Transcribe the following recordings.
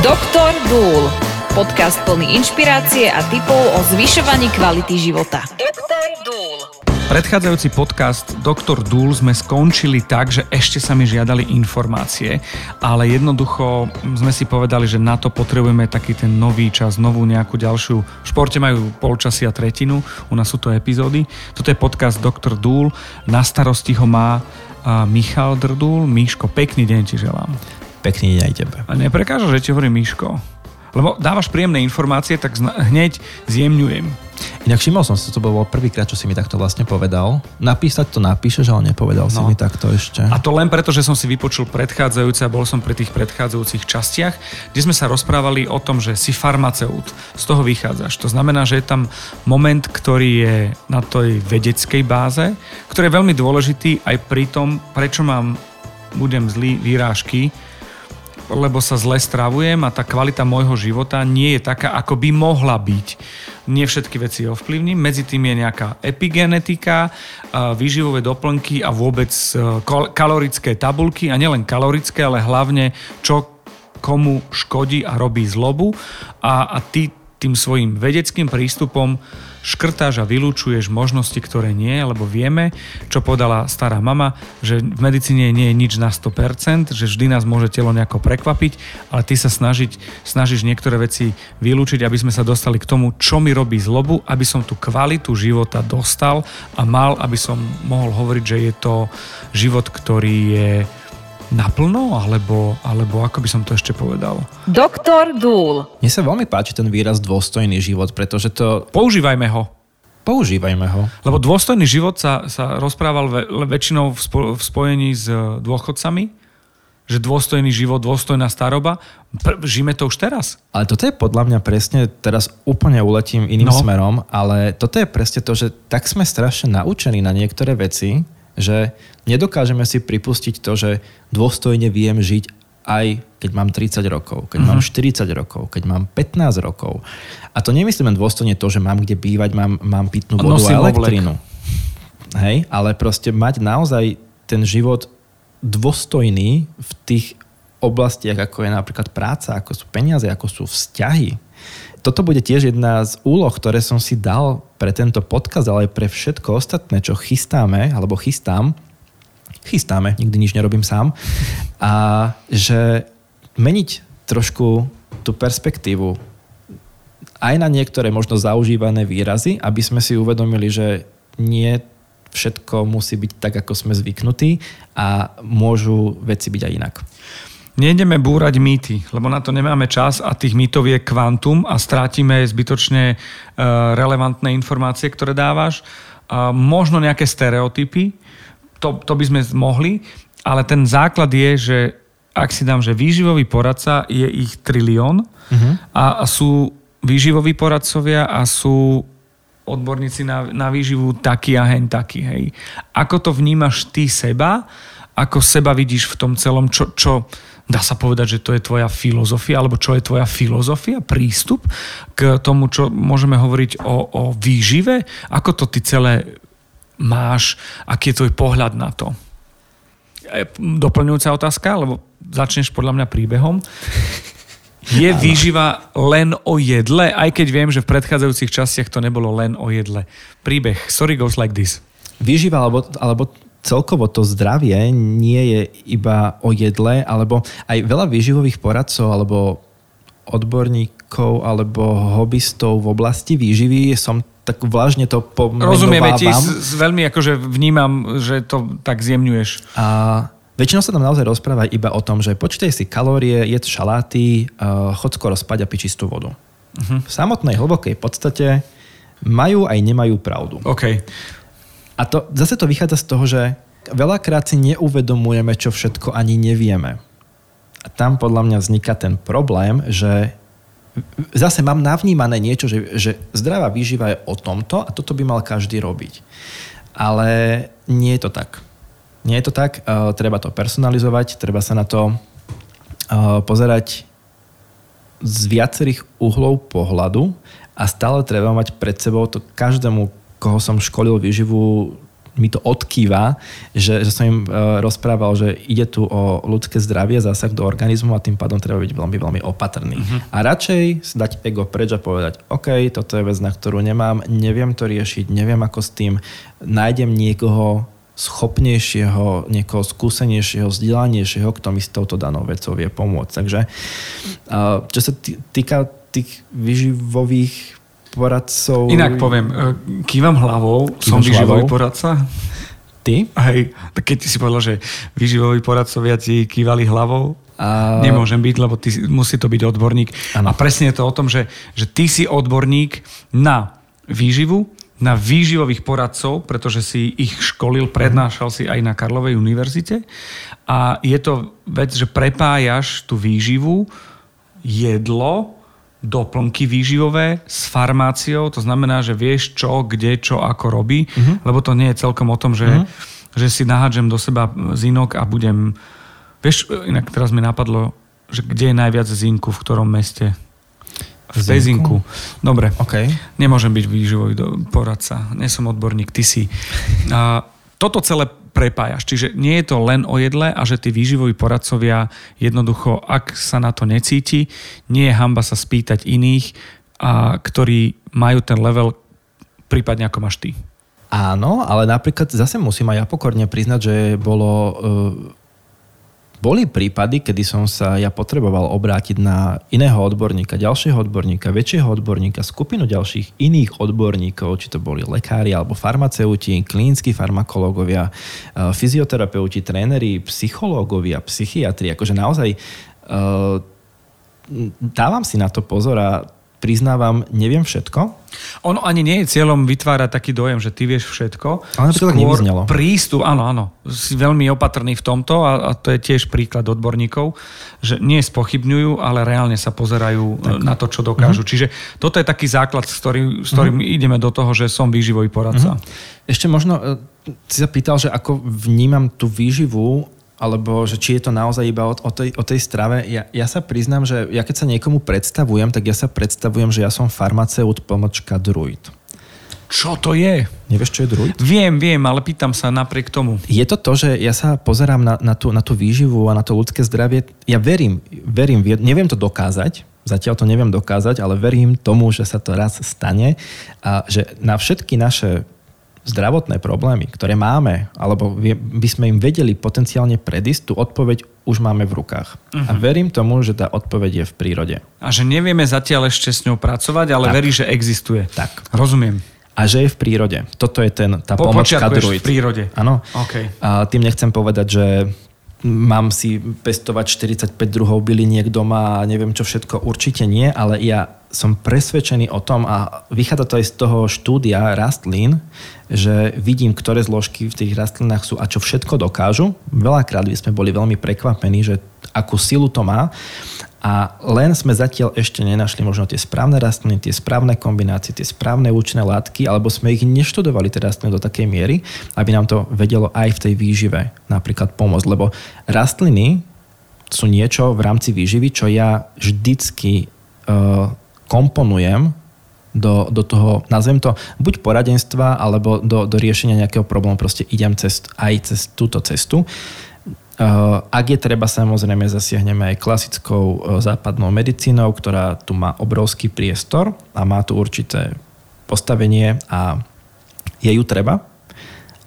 Doktor Dúl. Podcast plný inšpirácie a tipov o zvyšovaní kvality života. Doktor Dúl. Predchádzajúci podcast Doktor Dúl sme skončili tak, že ešte sa mi žiadali informácie, ale jednoducho sme si povedali, že na to potrebujeme taký ten nový čas, novú nejakú ďalšiu. V športe majú polčasy a tretinu, u nás sú to epizódy. Toto je podcast Doktor Dúl, na starosti ho má Michal Drdul. Míško, pekný deň ti želám. Pekný deň aj tebe. A neprekáža, že ti hovorím Míško? Lebo dávaš príjemné informácie, tak hneď zjemňujem. Inak všimol som si, to bol prvýkrát, čo si mi takto vlastne povedal. Napísať to napíšeš, ale nepovedal no. si mi takto ešte. A to len preto, že som si vypočul predchádzajúce a bol som pri tých predchádzajúcich častiach, kde sme sa rozprávali o tom, že si farmaceut. Z toho vychádzaš. To znamená, že je tam moment, ktorý je na tej vedeckej báze, ktorý je veľmi dôležitý aj pri tom, prečo mám, budem zlý, výrážky, lebo sa zle stravujem a tá kvalita môjho života nie je taká, ako by mohla byť. Nie všetky veci ovplyvním, medzi tým je nejaká epigenetika, výživové doplnky a vôbec e, kalorické tabulky. A nielen kalorické, ale hlavne čo komu škodí a robí zlobu. A, a ty tým svojim vedeckým prístupom škrtáš a vylúčuješ možnosti, ktoré nie, lebo vieme, čo podala stará mama, že v medicíne nie je nič na 100%, že vždy nás môže telo nejako prekvapiť, ale ty sa snažiť, snažíš niektoré veci vylúčiť, aby sme sa dostali k tomu, čo mi robí zlobu, aby som tú kvalitu života dostal a mal, aby som mohol hovoriť, že je to život, ktorý je naplno, alebo, alebo ako by som to ešte povedal? Doktor Dúl. Mne sa veľmi páči ten výraz dôstojný život, pretože to... Používajme ho. Používajme ho. Lebo dôstojný život sa, sa rozprával ve, väčšinou v, spo, v spojení s e, dôchodcami, že dôstojný život, dôstojná staroba. Pr- žijeme to už teraz. Ale toto je podľa mňa presne, teraz úplne uletím iným no. smerom, ale toto je presne to, že tak sme strašne naučení na niektoré veci, že nedokážeme si pripustiť to, že dôstojne viem žiť aj keď mám 30 rokov, keď uh-huh. mám 40 mhm. rokov, keď mám 15 rokov. A to nemyslím len dôstojne to, že mám kde bývať, mám, mám pitnú vodu a elektrínu. Hej, ale proste mať naozaj ten život dôstojný v tých oblastiach, ako je napríklad práca, ako sú peniaze, ako sú vzťahy, toto bude tiež jedna z úloh, ktoré som si dal pre tento podcast, ale aj pre všetko ostatné, čo chystáme, alebo chystám. Chystáme, nikdy nič nerobím sám. A že meniť trošku tú perspektívu aj na niektoré možno zaužívané výrazy, aby sme si uvedomili, že nie všetko musí byť tak, ako sme zvyknutí a môžu veci byť aj inak. Nejdeme búrať mýty, lebo na to nemáme čas a tých mýtov je kvantum a strátime zbytočne e, relevantné informácie, ktoré dávaš. Možno nejaké stereotypy, to, to by sme mohli, ale ten základ je, že ak si dám, že výživový poradca je ich trilión uh-huh. a, a sú výživoví poradcovia a sú odborníci na, na výživu taký a hen taký. Hej. Ako to vnímaš ty seba? Ako seba vidíš v tom celom, čo, čo, dá sa povedať, že to je tvoja filozofia, alebo čo je tvoja filozofia, prístup k tomu, čo môžeme hovoriť o, o výžive? Ako to ty celé máš? Aký je tvoj pohľad na to? Doplňujúca otázka, lebo začneš podľa mňa príbehom. Je výživa len o jedle, aj keď viem, že v predchádzajúcich častiach to nebolo len o jedle. Príbeh, sorry goes like this. Výživa alebo, alebo celkovo to zdravie nie je iba o jedle, alebo aj veľa výživových poradcov alebo odborníkov alebo hobbystov v oblasti výživy som tak vlažne to pomenovávam. Rozumieme ti, z, veľmi akože vnímam, že to tak zjemňuješ. A väčšinou sa tam naozaj rozpráva iba o tom, že počítaj si kalórie, jedz šaláty, uh, chod skoro spať a pi čistú vodu. Uh-huh. V samotnej hlbokej podstate majú aj nemajú pravdu. Okay. A to, zase to vychádza z toho, že veľakrát si neuvedomujeme, čo všetko ani nevieme. A tam podľa mňa vzniká ten problém, že zase mám navnímané niečo, že, že zdravá výživa je o tomto a toto by mal každý robiť. Ale nie je to tak. Nie je to tak, uh, treba to personalizovať, treba sa na to uh, pozerať z viacerých uhlov pohľadu a stále treba mať pred sebou to každému koho som školil výživu, mi to odkýva, že, že som im uh, rozprával, že ide tu o ľudské zdravie, zásah do organizmu a tým pádom treba byť veľmi, veľmi opatrný. Uh-huh. A radšej dať ego preč a povedať, OK, toto je vec, na ktorú nemám, neviem to riešiť, neviem ako s tým, nájdem niekoho schopnejšieho, niekoho skúsenejšieho, vzdelanejšieho, kto mi s touto danou vecou vie pomôcť. Takže uh, čo sa týka tých vyživových poradcov... Inak poviem, e, kývam hlavou, kývam som výživový poradca. Ty? Hej, tak keď si povedal, že výživoví poradcovia ti kývali hlavou, a... Nemôžem byť, lebo ty, musí to byť odborník. Ano. A presne je to o tom, že, že ty si odborník na výživu, na výživových poradcov, pretože si ich školil, prednášal si aj na Karlovej univerzite. A je to vec, že prepájaš tú výživu, jedlo, doplnky výživové s farmáciou, to znamená, že vieš čo, kde, čo, ako robí, uh-huh. lebo to nie je celkom o tom, že, uh-huh. že si nahádžem do seba zinok a budem... Vieš, inak teraz mi napadlo, že kde je najviac zinku, v ktorom meste? V tej zinku. Dobre. Okay. Nemôžem byť výživový poradca. Nie som odborník, ty si. A toto celé prepájaš. Čiže nie je to len o jedle a že tí výživoví poradcovia jednoducho, ak sa na to necíti, nie je hamba sa spýtať iných, a ktorí majú ten level prípadne ako máš ty. Áno, ale napríklad zase musím aj ja pokorne priznať, že bolo boli prípady, kedy som sa ja potreboval obrátiť na iného odborníka, ďalšieho odborníka, väčšieho odborníka, skupinu ďalších iných odborníkov, či to boli lekári alebo farmaceuti, klínsky farmakológovia, e, fyzioterapeuti, tréneri, psychológovia, psychiatri. Akože naozaj uh, dávam si na to pozor a priznávam, neviem všetko. Ono ani nie je cieľom vytvárať taký dojem, že ty vieš všetko. Ale to tak prístup, áno, áno. Si veľmi opatrný v tomto a, a to je tiež príklad odborníkov, že nie spochybňujú, ale reálne sa pozerajú tak. na to, čo dokážu. Uh-huh. Čiže toto je taký základ, s ktorým, s ktorým uh-huh. ideme do toho, že som výživový poradca. Uh-huh. Ešte možno e, si sa pýtal, že ako vnímam tú výživu alebo že či je to naozaj iba o, o, tej, o tej strave. Ja, ja sa priznám, že ja keď sa niekomu predstavujem, tak ja sa predstavujem, že ja som farmaceut pomočka druid. Čo to je? Nevieš, čo je druid? Viem, viem, ale pýtam sa napriek tomu. Je to to, že ja sa pozerám na, na, tú, na tú výživu a na to ľudské zdravie. Ja verím, verím, neviem to dokázať, zatiaľ to neviem dokázať, ale verím tomu, že sa to raz stane a že na všetky naše zdravotné problémy, ktoré máme, alebo by sme im vedeli potenciálne predísť, tú odpoveď už máme v rukách. Uh-huh. A mhm. verím tomu, že tá odpoveď je v prírode. A že nevieme zatiaľ ešte s ňou pracovať, ale tak. verí, že existuje. Tak. Rozumiem. A že je v prírode. Toto je ten, tá po, pomočka druid. v prírode. Áno. Okay. A tým nechcem povedať, že mám si pestovať 45 druhov byliniek doma a neviem čo všetko, určite nie, ale ja som presvedčený o tom a vychádza to aj z toho štúdia rastlín, že vidím, ktoré zložky v tých rastlinách sú a čo všetko dokážu. Veľakrát by sme boli veľmi prekvapení, že akú silu to má a len sme zatiaľ ešte nenašli možno tie správne rastliny, tie správne kombinácie, tie správne účinné látky, alebo sme ich neštudovali tie rastliny do takej miery, aby nám to vedelo aj v tej výžive napríklad pomôcť. Lebo rastliny sú niečo v rámci výživy, čo ja vždycky uh, komponujem do, do toho, nazvem to, buď poradenstva, alebo do, do riešenia nejakého problému. Proste idem cez, aj cez túto cestu. Eh, ak je treba, samozrejme zasiahneme aj klasickou eh, západnou medicínou, ktorá tu má obrovský priestor a má tu určité postavenie a je ju treba.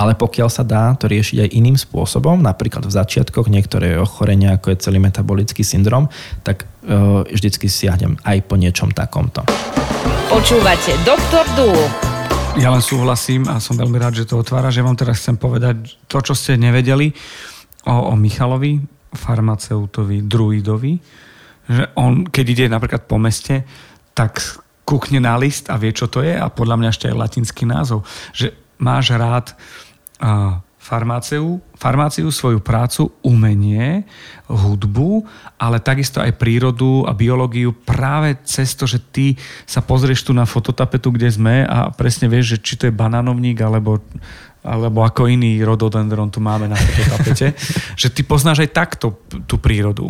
Ale pokiaľ sa dá to riešiť aj iným spôsobom, napríklad v začiatkoch niektoré ochorenia, ako je celý metabolický syndrom, tak uh, vždycky siahnem aj po niečom takomto. Počúvate Doktor Dúl. Ja len súhlasím a som veľmi rád, že to otvára, že vám teraz chcem povedať to, čo ste nevedeli o, o Michalovi, farmaceutovi, druidovi, že on, keď ide napríklad po meste, tak kúkne na list a vie, čo to je a podľa mňa ešte aj latinský názov, že máš rád uh, farmáciu, farmáciu, svoju prácu, umenie, hudbu, ale takisto aj prírodu a biológiu práve cez to, že ty sa pozrieš tu na fototapetu, kde sme a presne vieš, že či to je banánovník alebo alebo ako iný rododendron tu máme na tejto tapete, že ty poznáš aj takto tú prírodu.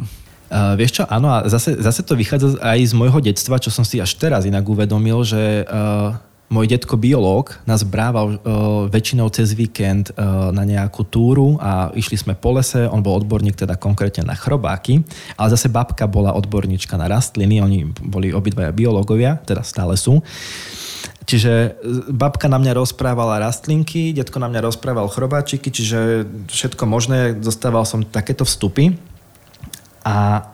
Uh, vieš čo, áno, a zase, zase to vychádza aj z môjho detstva, čo som si až teraz inak uvedomil, že uh, môj detko biológ nás brával uh, väčšinou cez víkend uh, na nejakú túru a išli sme po lese, on bol odborník teda konkrétne na chrobáky, ale zase babka bola odborníčka na rastliny, oni boli obidvaja biológovia, teda stále sú. Čiže babka na mňa rozprávala rastlinky, detko na mňa rozprával chrobáčiky, čiže všetko možné, dostával som takéto vstupy. A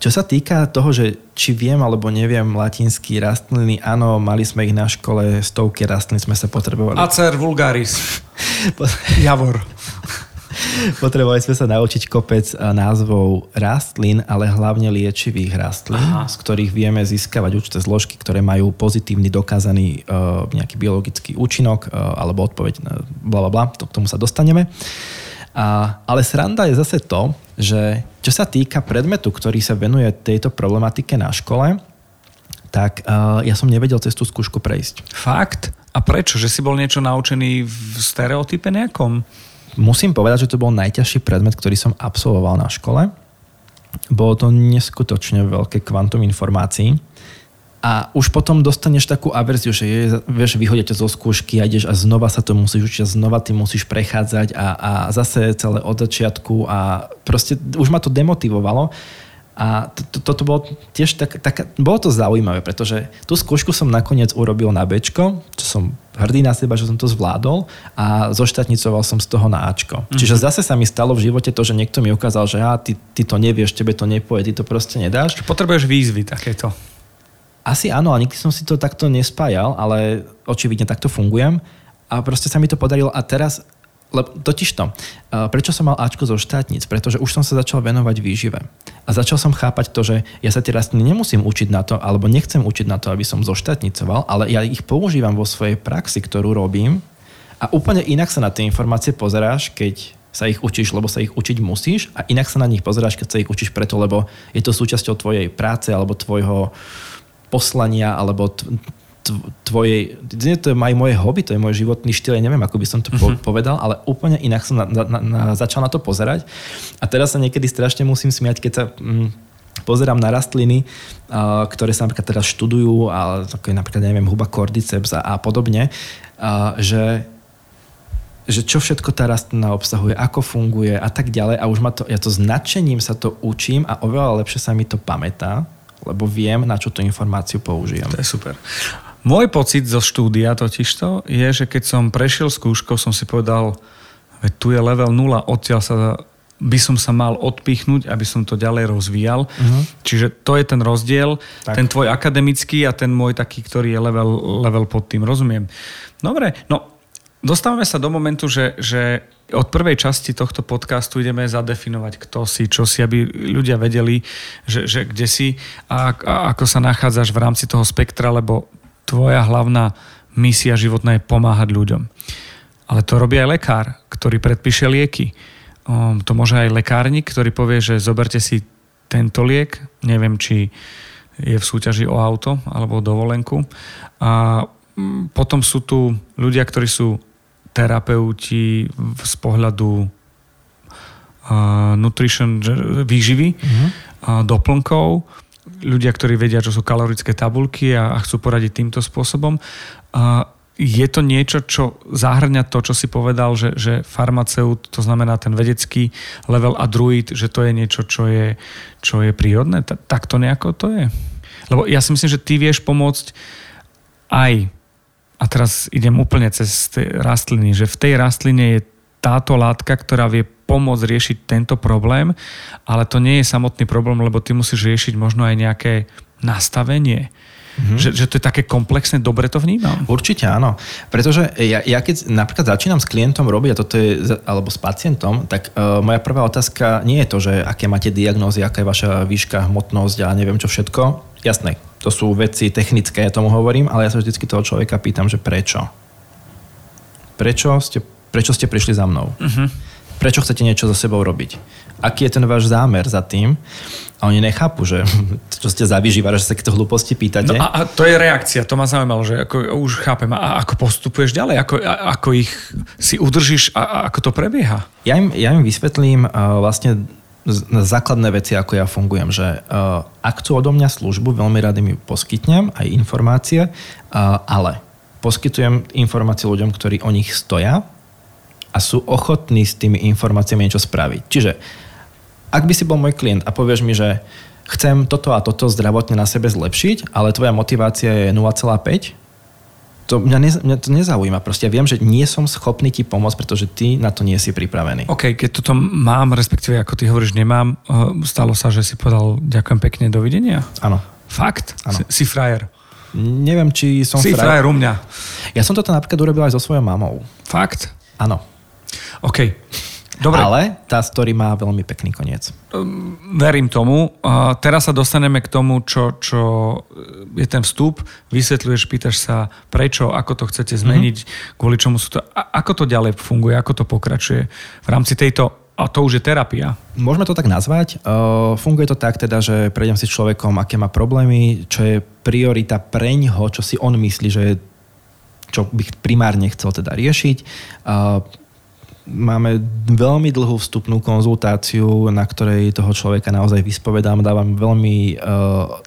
čo sa týka toho, že či viem alebo neviem latinský rastliny, áno, mali sme ich na škole, stovky rastlín sme sa potrebovali. Acer vulgaris. Javor. Potrebovali sme sa naučiť kopec názvov rastlín, ale hlavne liečivých rastlín, Aha. z ktorých vieme získavať určité zložky, ktoré majú pozitívny dokázaný uh, nejaký biologický účinok uh, alebo odpoveď na bla bla bla, to, k tomu sa dostaneme. A, ale sranda je zase to, že čo sa týka predmetu, ktorý sa venuje tejto problematike na škole, tak uh, ja som nevedel cez tú skúšku prejsť. Fakt? A prečo? Že si bol niečo naučený v stereotype nejakom? Musím povedať, že to bol najťažší predmet, ktorý som absolvoval na škole. Bolo to neskutočne veľké kvantum informácií. A už potom dostaneš takú averziu, že je, vieš, vyhodia ťa zo skúšky a ideš a znova sa to musíš učiť znova ty musíš prechádzať a, a zase celé od začiatku a proste už ma to demotivovalo. A to, to, toto bolo tiež tak, tak, bolo to zaujímavé, pretože tú skúšku som nakoniec urobil na Bčko, čo som hrdý na seba, že som to zvládol a zoštatnicoval som z toho na Ačko. Mm-hmm. Čiže zase sa mi stalo v živote to, že niekto mi ukázal, že ja, ty, ty to nevieš, tebe to nepoje, ty to proste nedáš. Potrebuješ výzvy takéto. Asi áno, a nikdy som si to takto nespájal, ale očividne takto fungujem. A proste sa mi to podarilo a teraz lebo totiž to, prečo som mal Ačko zo štátnic? Pretože už som sa začal venovať výžive. A začal som chápať to, že ja sa tie rastliny nemusím učiť na to, alebo nechcem učiť na to, aby som zoštátnicoval, ale ja ich používam vo svojej praxi, ktorú robím a úplne inak sa na tie informácie pozeráš, keď sa ich učíš, lebo sa ich učiť musíš a inak sa na nich pozeráš, keď sa ich učíš preto, lebo je to súčasťou tvojej práce alebo tvojho poslania alebo tvojej, to je aj moje hobby, to je môj životný štýl, ja neviem, ako by som to uh-huh. povedal, ale úplne inak som na, na, na, začal na to pozerať. A teraz sa niekedy strašne musím smiať, keď sa mm, pozerám na rastliny, uh, ktoré sa napríklad teraz študujú, ale ako je napríklad, neviem, huba cordyceps a, a podobne, uh, že že čo všetko tá rastlina obsahuje, ako funguje a tak ďalej a už ma to, ja to značením sa to učím a oveľa lepšie sa mi to pamätá, lebo viem, na čo tú informáciu použijem. To je super. Môj pocit zo štúdia totižto je, že keď som prešiel skúškou, som si povedal, že tu je level 0, odtiaľ sa by som sa mal odpichnúť, aby som to ďalej rozvíjal. Uh-huh. Čiže to je ten rozdiel, tak. ten tvoj akademický a ten môj taký, ktorý je level, level pod tým, rozumiem. Dobre, no Dostávame sa do momentu, že, že od prvej časti tohto podcastu ideme zadefinovať, kto si, čo si, aby ľudia vedeli, že, že kde si a, a ako sa nachádzaš v rámci toho spektra, lebo tvoja hlavná misia životná je pomáhať ľuďom. Ale to robí aj lekár, ktorý predpíše lieky. Um, to môže aj lekárnik, ktorý povie, že zoberte si tento liek, neviem, či je v súťaži o auto alebo dovolenku. A mm, potom sú tu ľudia, ktorí sú terapeuti z pohľadu uh, nutrition, výživy, uh, doplnkov, ľudia, ktorí vedia, čo sú kalorické tabulky a, a chcú poradiť týmto spôsobom. Uh, je to niečo, čo zahrňa to, čo si povedal, že, že farmaceut, to znamená ten vedecký level a druid, že to je niečo, čo je, čo je prírodné? Tak to nejako to je? Lebo ja si myslím, že ty vieš pomôcť aj a teraz idem úplne cez tie rastliny, že v tej rastline je táto látka, ktorá vie pomôcť riešiť tento problém, ale to nie je samotný problém, lebo ty musíš riešiť možno aj nejaké nastavenie. Mm-hmm. Že, že to je také komplexné, dobre to vnímam? Určite áno. Pretože ja, ja keď napríklad začínam s klientom robiť, a toto je, alebo s pacientom, tak uh, moja prvá otázka nie je to, že aké máte diagnózy, aká je vaša výška, hmotnosť a neviem čo všetko. Jasné, to sú veci technické, ja tomu hovorím, ale ja sa vždycky toho človeka pýtam, že prečo? Prečo ste, prečo ste prišli za mnou? Uh-huh. Prečo chcete niečo so sebou robiť? Aký je ten váš zámer za tým? A oni nechápu, že čo ste za že sa to hlúposti pýtate. No a, a to je reakcia, to ma zaujímalo, že ako, už chápem. A ako postupuješ ďalej? Ako, a, ako ich si udržíš a, a ako to prebieha? Ja im, ja im vysvetlím uh, vlastne základné veci, ako ja fungujem, že uh, ak chcú odo mňa službu, veľmi rady mi poskytnem aj informácie, uh, ale poskytujem informácie ľuďom, ktorí o nich stoja a sú ochotní s tými informáciami niečo spraviť. Čiže ak by si bol môj klient a povieš mi, že chcem toto a toto zdravotne na sebe zlepšiť, ale tvoja motivácia je 0,5, to mňa, ne, mňa to nezaujíma. Proste ja viem, že nie som schopný ti pomôcť, pretože ty na to nie si pripravený. OK, keď toto mám, respektíve ako ty hovoríš, nemám, eh, stalo sa, že si povedal ďakujem pekne, dovidenia? Áno. Fakt? Áno. Si, si frajer? Neviem, či som si frajer. frajer u mňa. Ja som toto napríklad urobil aj so svojou mamou. Fakt? Áno. OK. Dobre. Ale tá story má veľmi pekný koniec. Um, verím tomu. Uh, teraz sa dostaneme k tomu, čo, čo je ten vstup. Vysvetľuješ, pýtaš sa, prečo, ako to chcete zmeniť, mm-hmm. kvôli čomu sú to... A, ako to ďalej funguje, ako to pokračuje v rámci tejto a to už je terapia. Môžeme to tak nazvať. Uh, funguje to tak teda, že prejdem si s človekom, aké má problémy, čo je priorita pre ňoho, čo si on myslí, že je čo by primárne chcel teda riešiť. Uh, máme veľmi dlhú vstupnú konzultáciu, na ktorej toho človeka naozaj vyspovedám, dávam veľmi uh,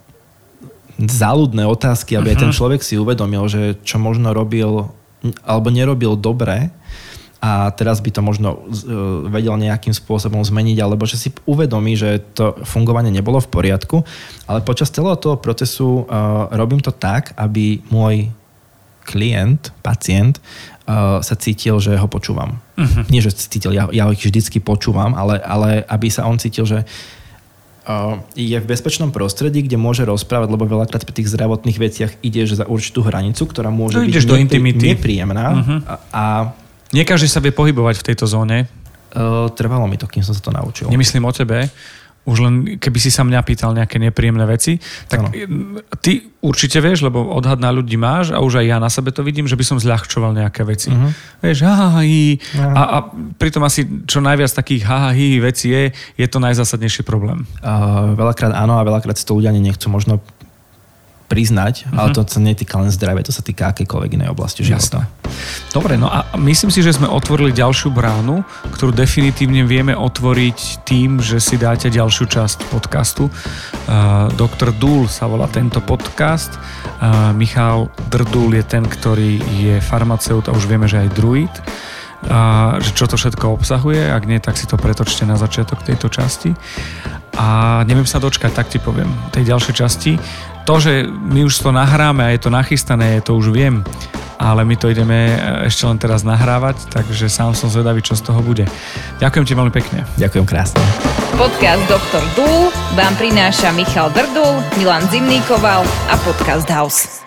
záľudné otázky, aby uh-huh. aj ten mhm. človek si uvedomil, že čo možno robil alebo nerobil dobre a teraz by to možno uh, vedel nejakým spôsobom zmeniť, alebo že si uvedomí, že to fungovanie nebolo v poriadku, ale počas celého toho procesu uh, robím to tak, aby môj klient, pacient uh, sa cítil, že ho počúvam. Uh-huh. Nie, že cítil, ja, ja ho vždycky počúvam, ale, ale aby sa on cítil, že uh, je v bezpečnom prostredí, kde môže rozprávať, lebo veľakrát pri tých zdravotných veciach ideš za určitú hranicu, ktorá môže no, byť do neprí, nepríjemná. Uh-huh. A, a nie každý sa vie pohybovať v tejto zóne. Uh, trvalo mi to, kým som sa to naučil. Nemyslím o tebe, už len keby si sa mňa pýtal nejaké nepríjemné veci, tak ano. ty určite vieš, lebo odhad na ľudí máš a už aj ja na sebe to vidím, že by som zľahčoval nejaké veci. Uh-huh. Vieš, ha, uh-huh. a, a pritom asi čo najviac takých ha, hi, veci je, je to najzásadnejší problém. Uh, veľakrát áno a veľakrát si to ľudia ani nechcú možno priznať, uh-huh. ale mhm. to sa netýka len zdravia, to sa týka akejkoľvek inej oblasti života. Dobre, no a myslím si, že sme otvorili ďalšiu bránu, ktorú definitívne vieme otvoriť tým, že si dáte ďalšiu časť podcastu. Uh, Doktor Dúl sa volá tento podcast. Uh, Michal Drdúl je ten, ktorý je farmaceut a už vieme, že aj druid. A že čo to všetko obsahuje, ak nie, tak si to pretočte na začiatok tejto časti. A neviem sa dočkať, tak ti poviem, tej ďalšej časti to, že my už to nahráme a je to nachystané, to už viem, ale my to ideme e, ešte len teraz nahrávať, takže sám som zvedavý, čo z toho bude. Ďakujem ti veľmi pekne. Ďakujem krásne. Podcast Dr. Dúl vám prináša Michal Drdul, Milan Zimníkoval a Podcast House.